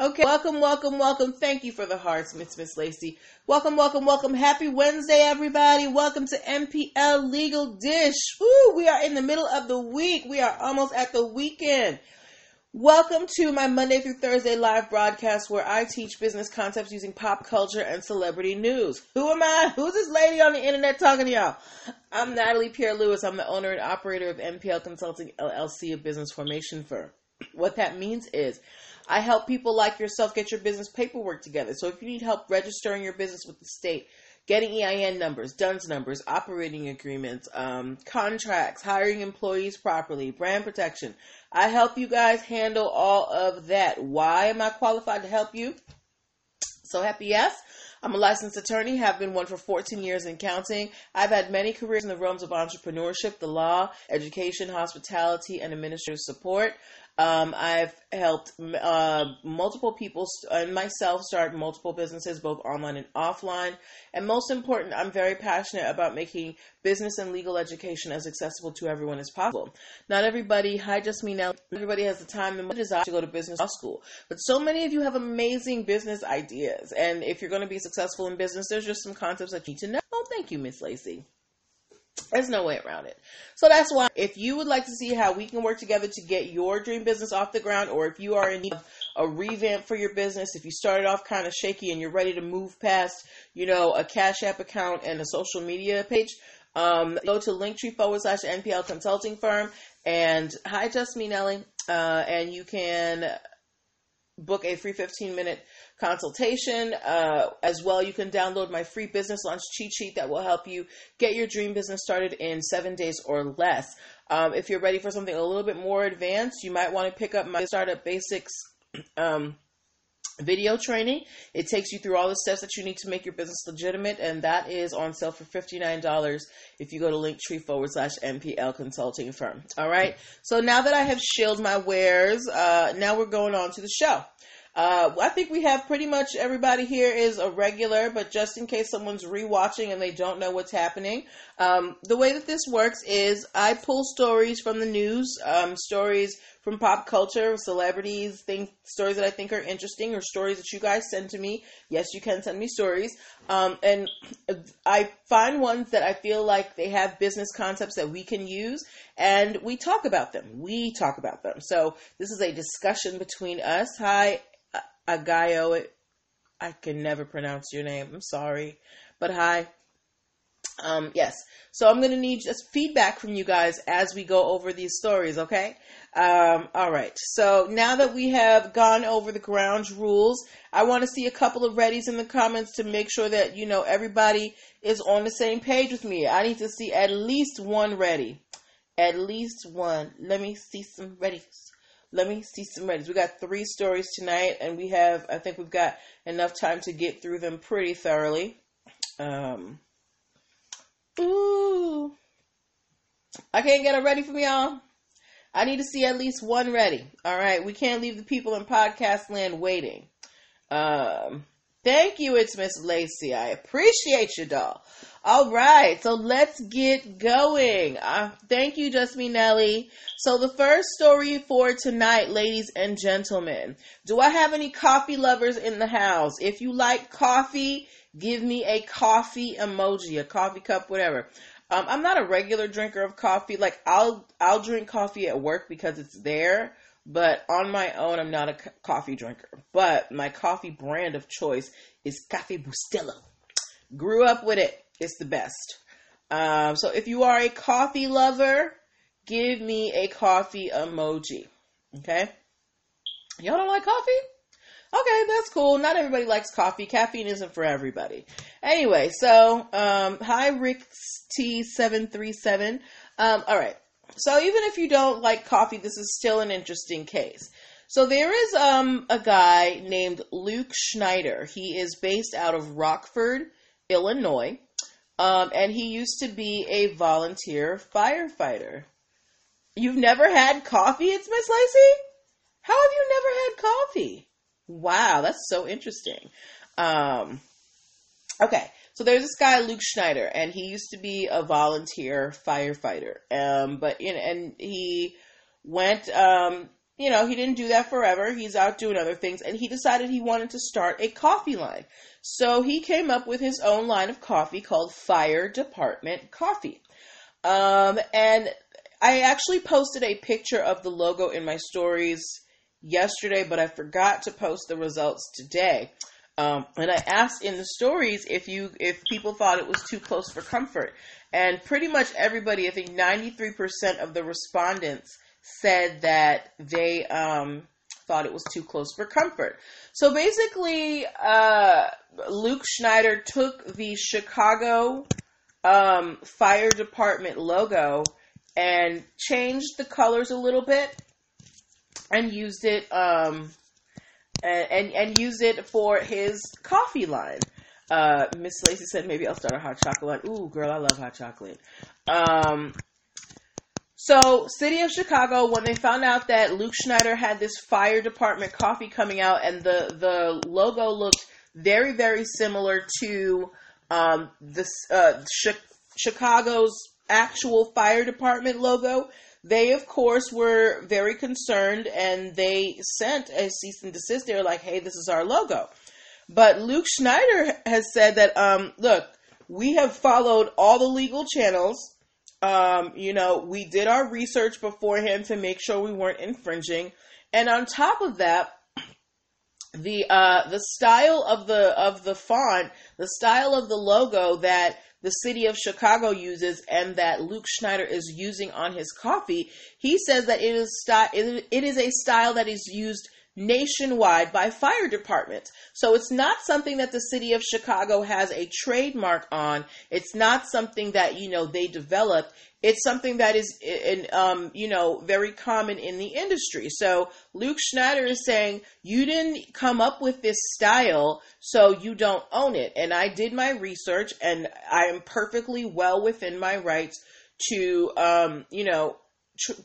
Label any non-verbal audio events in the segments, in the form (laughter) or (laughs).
Okay, welcome, welcome, welcome. Thank you for the hearts, Miss Miss Lacey. Welcome, welcome, welcome. Happy Wednesday, everybody. Welcome to MPL Legal Dish. Woo, we are in the middle of the week. We are almost at the weekend. Welcome to my Monday through Thursday live broadcast where I teach business concepts using pop culture and celebrity news. Who am I? Who's this lady on the internet talking to y'all? I'm Natalie Pierre Lewis. I'm the owner and operator of MPL Consulting LLC, a business formation firm. What that means is I help people like yourself get your business paperwork together. So if you need help registering your business with the state, getting EIN numbers, DUNS numbers, operating agreements, um, contracts, hiring employees properly, brand protection, I help you guys handle all of that. Why am I qualified to help you? So happy yes. I'm a licensed attorney, have been one for 14 years in counting. I've had many careers in the realms of entrepreneurship, the law, education, hospitality, and administrative support. Um, I've helped uh, multiple people and myself start multiple businesses, both online and offline. And most important, I'm very passionate about making business and legal education as accessible to everyone as possible. Not everybody, hi, just me now, everybody has the time and the desire to go to business school. But so many of you have amazing business ideas. And if you're going to be successful in business, there's just some concepts that you need to know. Oh, thank you, Miss Lacey. There's no way around it. So that's why if you would like to see how we can work together to get your dream business off the ground, or if you are in need of a revamp for your business, if you started off kind of shaky and you're ready to move past, you know, a Cash App account and a social media page, um, go to linktree forward slash MPL consulting firm and hi, just me, Nelly. Uh, and you can book a free 15 minute consultation. Uh, as well, you can download my free business launch cheat sheet that will help you get your dream business started in seven days or less. Um, if you're ready for something a little bit more advanced, you might want to pick up my startup basics. (clears throat) Um, video training. It takes you through all the steps that you need to make your business legitimate, and that is on sale for $59 if you go to linktree forward slash MPL consulting firm. All right. So now that I have shilled my wares, uh, now we're going on to the show. Uh, I think we have pretty much everybody here is a regular, but just in case someone's rewatching and they don't know what's happening, um, the way that this works is I pull stories from the news, um, stories from pop culture, celebrities, things, stories that I think are interesting, or stories that you guys send to me. Yes, you can send me stories, um, and I find ones that I feel like they have business concepts that we can use, and we talk about them. We talk about them. So this is a discussion between us. Hi, Agayo. I can never pronounce your name. I'm sorry. But hi. Um, yes. So I'm going to need just feedback from you guys as we go over these stories, okay? Um, all right. So now that we have gone over the ground rules, I want to see a couple of readies in the comments to make sure that, you know, everybody is on the same page with me. I need to see at least one ready. At least one. Let me see some readies. Let me see some readies. We got three stories tonight, and we have, I think we've got enough time to get through them pretty thoroughly. Um, ooh. I can't get it ready for me, y'all. I need to see at least one ready. All right. We can't leave the people in podcast land waiting. Um, thank you. It's Miss Lacey. I appreciate you, doll. All right, so let's get going. Uh, thank you, Just Me Nelly. So the first story for tonight, ladies and gentlemen, do I have any coffee lovers in the house? If you like coffee, give me a coffee emoji, a coffee cup, whatever. Um, I'm not a regular drinker of coffee. Like I'll I'll drink coffee at work because it's there, but on my own, I'm not a coffee drinker. But my coffee brand of choice is Cafe Bustelo. Grew up with it. It's the best. Um, so if you are a coffee lover, give me a coffee emoji. Okay? Y'all don't like coffee? Okay, that's cool. Not everybody likes coffee. Caffeine isn't for everybody. Anyway, so um, hi Rick T737. Um, all right. So even if you don't like coffee, this is still an interesting case. So there is um, a guy named Luke Schneider. He is based out of Rockford, Illinois. Um, and he used to be a volunteer firefighter. You've never had coffee? It's Miss Lacey? How have you never had coffee? Wow, that's so interesting. Um, okay, so there's this guy Luke Schneider, and he used to be a volunteer firefighter. Um, but you know, and he went um, you know, he didn't do that forever. He's out doing other things, and he decided he wanted to start a coffee line. So he came up with his own line of coffee called Fire Department Coffee. Um, and I actually posted a picture of the logo in my stories yesterday, but I forgot to post the results today. Um, and I asked in the stories if you if people thought it was too close for comfort, and pretty much everybody, I think ninety three percent of the respondents said that they um, thought it was too close for comfort. So basically, uh, Luke Schneider took the Chicago um, fire department logo and changed the colors a little bit and used it um, and, and, and used it for his coffee line. Uh, Miss Lacey said maybe I'll start a hot chocolate line. Ooh, girl, I love hot chocolate. Um, so, City of Chicago, when they found out that Luke Schneider had this fire department coffee coming out, and the the logo looked very very similar to um, this uh, Chicago's actual fire department logo, they of course were very concerned, and they sent a cease and desist. They were like, "Hey, this is our logo." But Luke Schneider has said that, um, look, we have followed all the legal channels um, you know, we did our research beforehand to make sure we weren't infringing. And on top of that, the uh, the style of the of the font, the style of the logo that the city of Chicago uses and that Luke Schneider is using on his coffee, he says that it is style it is a style that is used nationwide by fire departments. So it's not something that the city of Chicago has a trademark on. It's not something that, you know, they developed. It's something that is, in, um, you know, very common in the industry. So Luke Schneider is saying, you didn't come up with this style, so you don't own it. And I did my research and I am perfectly well within my rights to, um, you know,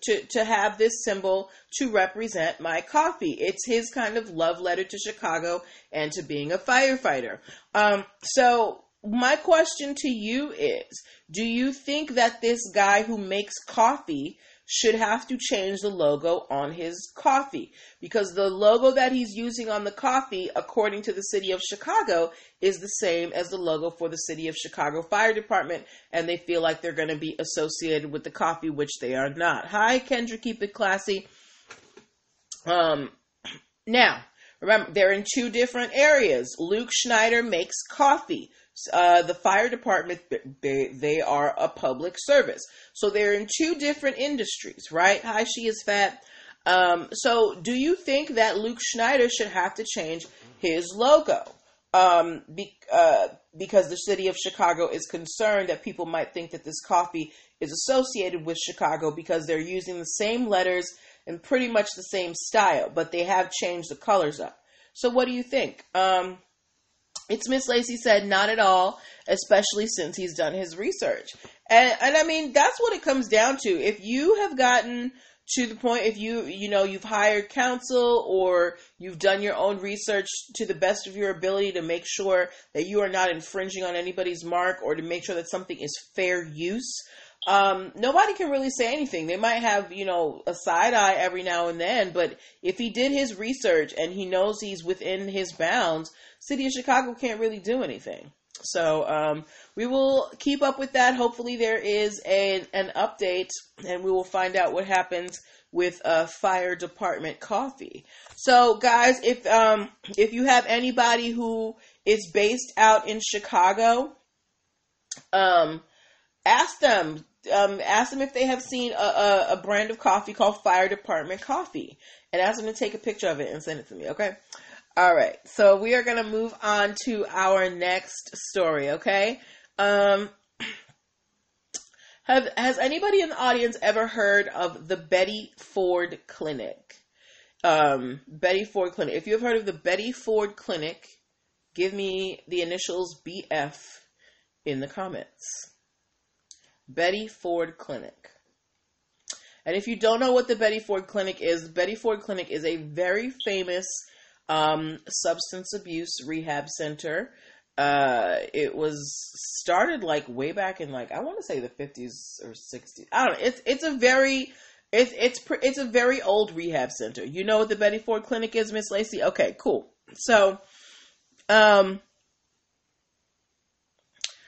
to, to have this symbol to represent my coffee. It's his kind of love letter to Chicago and to being a firefighter. Um, so my question to you is, do you think that this guy who makes coffee should have to change the logo on his coffee because the logo that he's using on the coffee, according to the city of Chicago, is the same as the logo for the city of Chicago Fire Department, and they feel like they're going to be associated with the coffee, which they are not. Hi, Kendra, keep it classy. Um, (clears throat) now, remember, they're in two different areas. Luke Schneider makes coffee. Uh, the fire department they they are a public service. So they're in two different industries right? Hi she is fat. Um, so do you think that luke schneider should have to change his logo? Um, be, uh, because the city of chicago is concerned that people might think that this coffee is associated with chicago because they're using the same letters and pretty much the same style but they have changed the colors up. So what do you think? Um, it's Miss Lacey said, not at all, especially since he's done his research. And and I mean that's what it comes down to. If you have gotten to the point if you you know you've hired counsel or you've done your own research to the best of your ability to make sure that you are not infringing on anybody's mark or to make sure that something is fair use um, nobody can really say anything. They might have, you know, a side eye every now and then, but if he did his research and he knows he's within his bounds, City of Chicago can't really do anything. So um, we will keep up with that. Hopefully, there is a, an update, and we will find out what happens with uh, fire department coffee. So, guys, if um, if you have anybody who is based out in Chicago, um, ask them um, ask them if they have seen a, a, a, brand of coffee called Fire Department Coffee, and ask them to take a picture of it and send it to me. Okay. All right. So we are going to move on to our next story. Okay. Um, (clears throat) have has anybody in the audience ever heard of the Betty Ford Clinic? Um, Betty Ford Clinic. If you have heard of the Betty Ford Clinic, give me the initials BF in the comments. Betty Ford Clinic. And if you don't know what the Betty Ford Clinic is, Betty Ford Clinic is a very famous um, substance abuse rehab center. Uh, it was started like way back in like I want to say the 50s or 60s. I don't know. It's it's a very It's it's it's a very old rehab center. You know what the Betty Ford Clinic is, Miss Lacey? Okay, cool. So, um,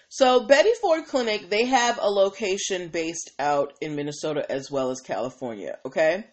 so Betty Ford Clinic, they have a location based out in Minnesota as well as California. Okay,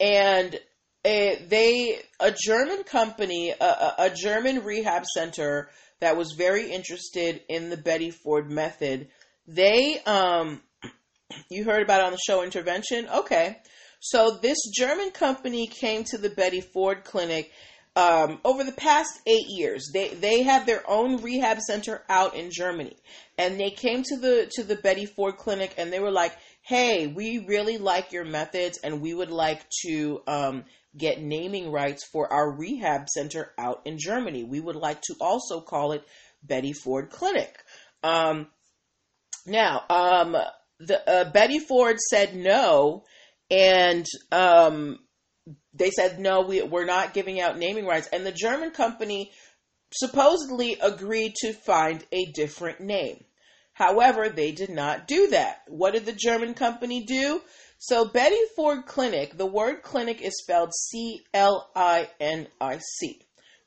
and a, they a German company, a, a German rehab center that was very interested in the Betty Ford method. They um (clears throat) you heard about it on the show Intervention? Okay. So this German company came to the Betty Ford Clinic um, over the past eight years. They they have their own rehab center out in Germany, and they came to the to the Betty Ford Clinic and they were like, "Hey, we really like your methods, and we would like to um, get naming rights for our rehab center out in Germany. We would like to also call it Betty Ford Clinic." Um, now, um, the uh, Betty Ford said no, and um, they said no, we, we're not giving out naming rights, and the German company supposedly agreed to find a different name. However, they did not do that. What did the German company do? So, Betty Ford Clinic, the word clinic is spelled C L I N I C.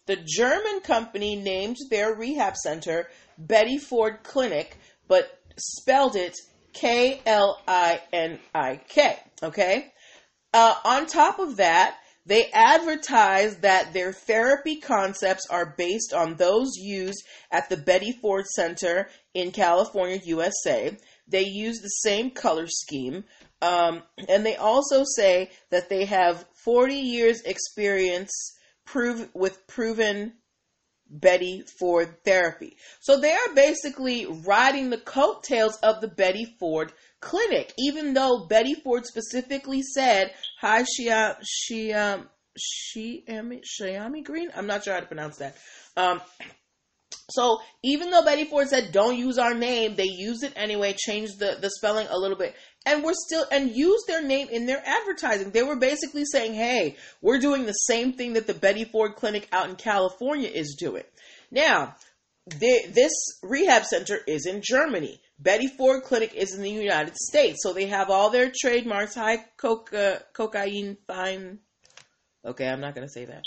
The German company named their rehab center Betty Ford Clinic, but spelled it K L I N I K. Okay? Uh, on top of that, they advertise that their therapy concepts are based on those used at the Betty Ford Center in California, USA. They use the same color scheme. Um, and they also say that they have 40 years experience prove, with proven Betty Ford therapy. So they are basically riding the coattails of the Betty Ford clinic, even though Betty Ford specifically said, "Hi, Shia, Shia, Shiami, Shiami Green." I'm not sure how to pronounce that. Um, so even though Betty Ford said, "Don't use our name," they used it anyway, changed the the spelling a little bit, and we're still and used their name in their advertising. They were basically saying, "Hey, we're doing the same thing that the Betty Ford Clinic out in California is doing." Now, they, this rehab center is in Germany. Betty Ford Clinic is in the United States, so they have all their trademarks. High coca, cocaine, fine. Okay, I'm not gonna say that.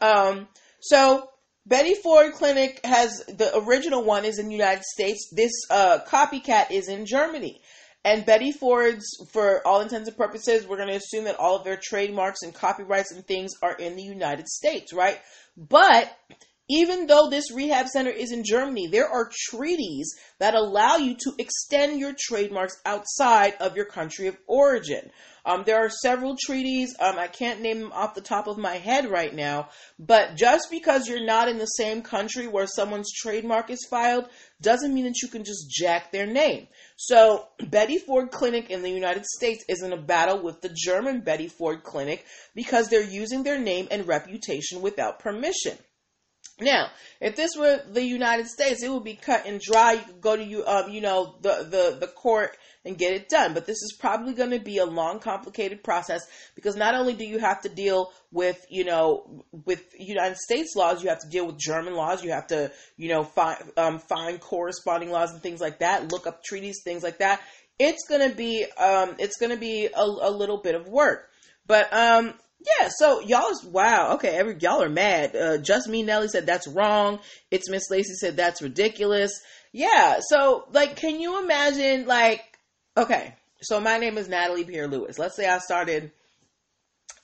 (laughs) um, so Betty Ford Clinic has the original one is in the United States. This uh, copycat is in Germany. And Betty Ford's, for all intents and purposes, we're going to assume that all of their trademarks and copyrights and things are in the United States, right? But even though this rehab center is in Germany, there are treaties that allow you to extend your trademarks outside of your country of origin. Um, there are several treaties. Um, I can't name them off the top of my head right now, but just because you're not in the same country where someone's trademark is filed doesn't mean that you can just jack their name. So, (clears throat) Betty Ford Clinic in the United States is in a battle with the German Betty Ford Clinic because they're using their name and reputation without permission. Now, if this were the United States, it would be cut and dry. You could go to you, um, you know, the, the, the court and get it done. But this is probably going to be a long, complicated process because not only do you have to deal with, you know, with United States laws, you have to deal with German laws. You have to, you know, find, um, find corresponding laws and things like that, look up treaties, things like that. It's going to be, um, it's going to be a, a little bit of work. But, um, yeah, so y'all is wow. Okay, every y'all are mad. Uh, just me, Nelly said that's wrong. It's Miss Lacey said that's ridiculous. Yeah, so like, can you imagine like Okay, so my name is Natalie Pierre Lewis. Let's say I started,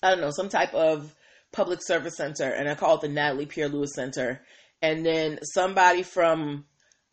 I don't know, some type of public service center, and I call it the Natalie Pierre Lewis Center. And then somebody from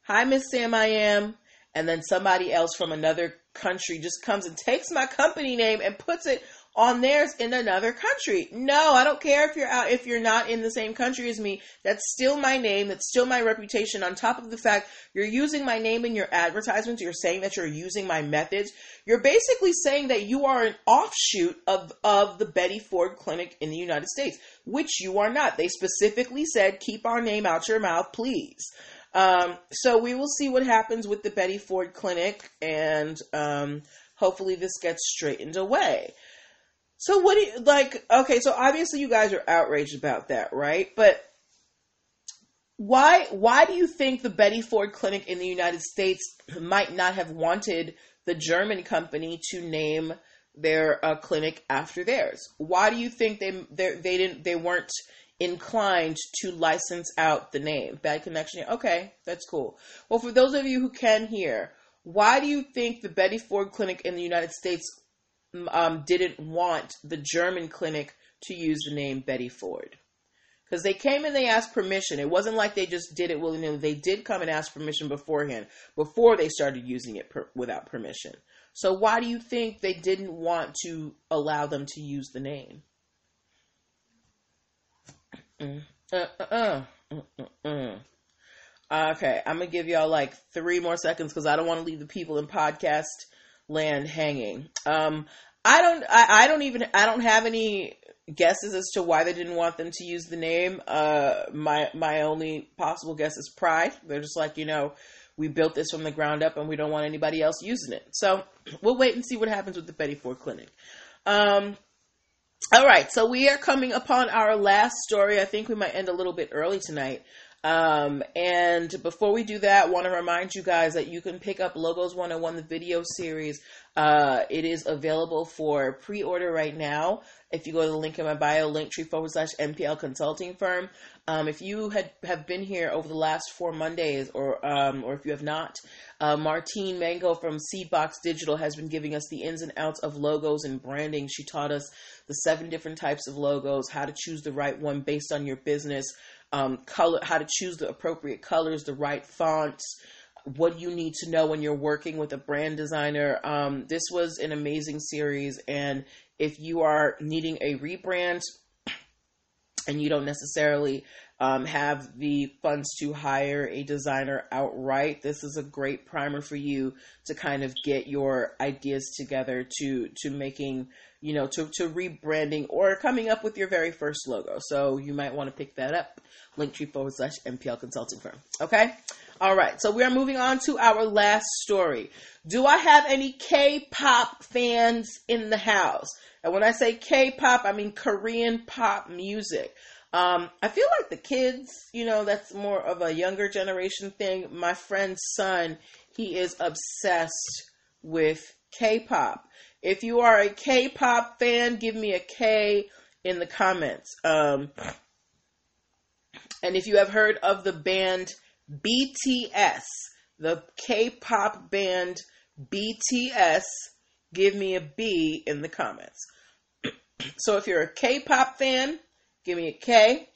Hi Miss Sam I am, and then somebody else from another country just comes and takes my company name and puts it on theirs in another country. No, I don't care if you're out if you're not in the same country as me. That's still my name, that's still my reputation. On top of the fact you're using my name in your advertisements, you're saying that you're using my methods. You're basically saying that you are an offshoot of of the Betty Ford Clinic in the United States, which you are not. They specifically said keep our name out your mouth, please. Um, so we will see what happens with the Betty Ford Clinic and um, hopefully this gets straightened away. So what do you like? Okay, so obviously you guys are outraged about that, right? But why why do you think the Betty Ford Clinic in the United States might not have wanted the German company to name their uh, clinic after theirs. Why do you think they they didn't they weren't inclined to license out the name? Bad connection. Okay, that's cool. Well, for those of you who can hear, why do you think the Betty Ford Clinic in the United States um, didn't want the German clinic to use the name Betty Ford? because they came and they asked permission. It wasn't like they just did it willy nilly. They did come and ask permission beforehand, before they started using it per, without permission. So why do you think they didn't want to allow them to use the name? Uh, uh, uh, okay, I'm gonna give y'all like three more seconds because I don't want to leave the people in podcast land hanging. Um, I don't. I, I don't even. I don't have any guesses as to why they didn't want them to use the name. Uh, my my only possible guess is pride. They're just like, you know, we built this from the ground up, and we don't want anybody else using it. So (clears throat) we'll wait and see what happens with the Betty Ford Clinic. Um, all right, so we are coming upon our last story. I think we might end a little bit early tonight. Um, and before we do that, want to remind you guys that you can pick up Logos 101, the video series. Uh, it is available for pre order right now if you go to the link in my bio, linktree forward slash MPL consulting firm. Um, if you had have been here over the last four Mondays, or um, or if you have not, uh, Martine Mango from Seedbox Digital has been giving us the ins and outs of logos and branding. She taught us the seven different types of logos, how to choose the right one based on your business, um, color, how to choose the appropriate colors, the right fonts what you need to know when you're working with a brand designer. Um, this was an amazing series, and if you are needing a rebrand (clears throat) and you don't necessarily um, have the funds to hire a designer outright, this is a great primer for you to kind of get your ideas together to to making you know to to rebranding or coming up with your very first logo. So you might want to pick that up. Linktree forward slash MPL consulting firm. Okay. All right. So we are moving on to our last story. Do I have any K-pop fans in the house? And when I say K-pop, I mean Korean pop music. Um, I feel like the kids, you know, that's more of a younger generation thing. My friend's son, he is obsessed with K-pop. If you are a K-pop fan, give me a K in the comments. Um, and if you have heard of the band BTS, the K-pop band BTS, give me a B in the comments. (clears throat) so if you're a K-pop fan, give me a K.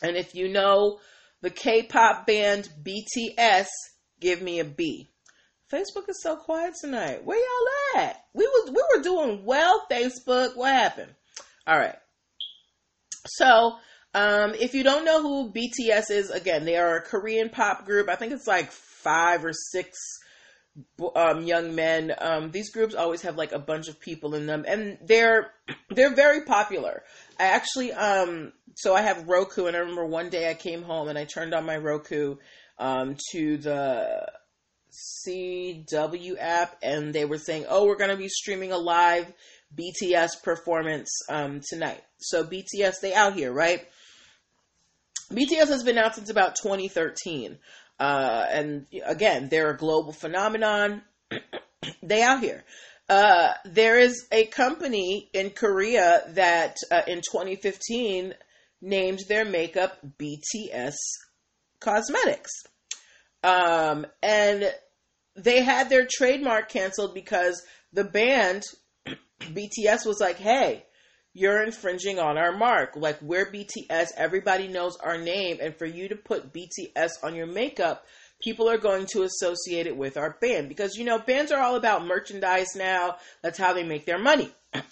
And if you know the K-pop band BTS, give me a B. Facebook is so quiet tonight. Where y'all at? We was we were doing well, Facebook. What happened? All right. So, um, if you don't know who BTS is, again, they are a Korean pop group. I think it's like five or six um, young men. Um, these groups always have like a bunch of people in them, and they're (clears throat) they're very popular. I actually, um, so I have Roku, and I remember one day I came home and I turned on my Roku um, to the CW app, and they were saying, "Oh, we're going to be streaming a live BTS performance um, tonight." So BTS, they out here, right? BTS has been out since about 2013. Uh, and again, they're a global phenomenon. (clears throat) they out here. Uh, there is a company in Korea that uh, in 2015 named their makeup BTS Cosmetics. Um, and they had their trademark canceled because the band (clears throat) BTS was like, hey, you're infringing on our mark. Like we're BTS, everybody knows our name, and for you to put BTS on your makeup, people are going to associate it with our band because you know bands are all about merchandise now. That's how they make their money. (clears throat)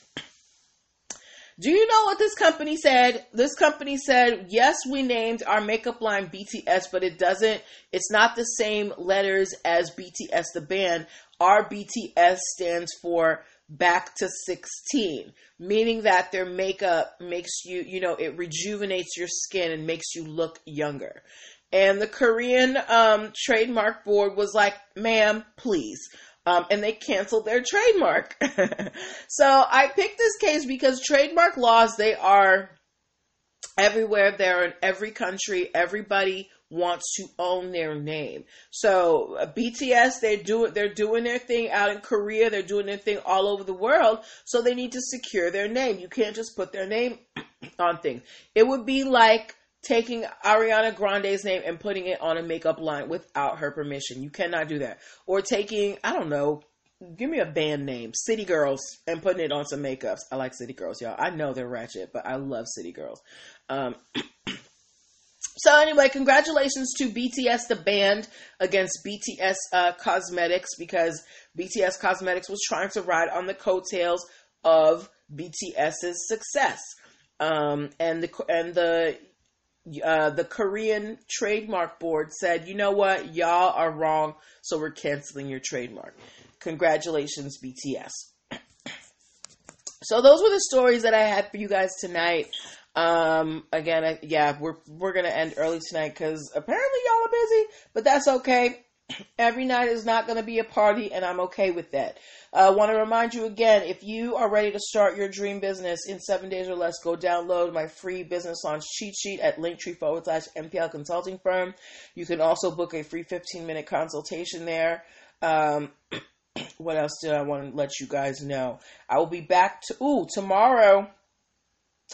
Do you know what this company said? This company said, yes, we named our makeup line BTS, but it doesn't, it's not the same letters as BTS, the band. Our BTS stands for back to 16 meaning that their makeup makes you you know it rejuvenates your skin and makes you look younger and the korean um, trademark board was like ma'am please um, and they canceled their trademark (laughs) so i picked this case because trademark laws they are everywhere they're in every country everybody wants to own their name. So uh, BTS, they do. They're doing their thing out in Korea. They're doing their thing all over the world. So they need to secure their name. You can't just put their name (clears throat) on things. It would be like taking Ariana Grande's name and putting it on a makeup line without her permission. You cannot do that. Or taking, I don't know, give me a band name, City Girls, and putting it on some makeups. I like City Girls, y'all. I know they're ratchet, but I love City Girls. Um, (clears throat) so anyway, congratulations to BTS the band against BTS uh, Cosmetics because BTS Cosmetics was trying to ride on the coattails of BTS's success. Um, and the and the uh, the Korean trademark board said, you know what, y'all are wrong, so we're canceling your trademark. Congratulations, BTS. (clears throat) so those were the stories that I had for you guys tonight. Um, again, I, yeah, we're we're gonna end early tonight because apparently y'all are busy, but that's okay. Every night is not gonna be a party, and I'm okay with that. I uh, want to remind you again if you are ready to start your dream business in seven days or less, go download my free business launch cheat sheet at linktree forward slash MPL consulting firm. You can also book a free 15 minute consultation there. Um, (clears throat) what else did I want to let you guys know? I will be back to, ooh, tomorrow.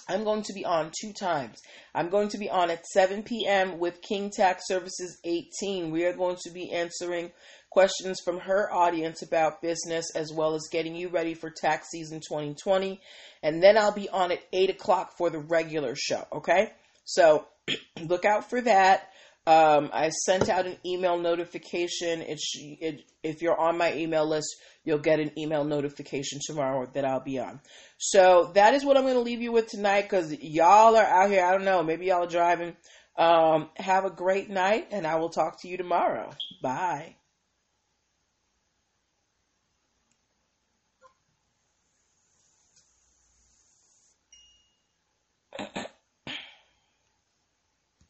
I'm going to be on two times. I'm going to be on at 7 p.m. with King Tax Services 18. We are going to be answering questions from her audience about business as well as getting you ready for tax season 2020. And then I'll be on at 8 o'clock for the regular show, okay? So (clears throat) look out for that. Um, I sent out an email notification. It, it, if you're on my email list, you'll get an email notification tomorrow that I'll be on. So that is what I'm going to leave you with tonight because y'all are out here. I don't know. Maybe y'all are driving. Um, have a great night, and I will talk to you tomorrow. Bye. (laughs)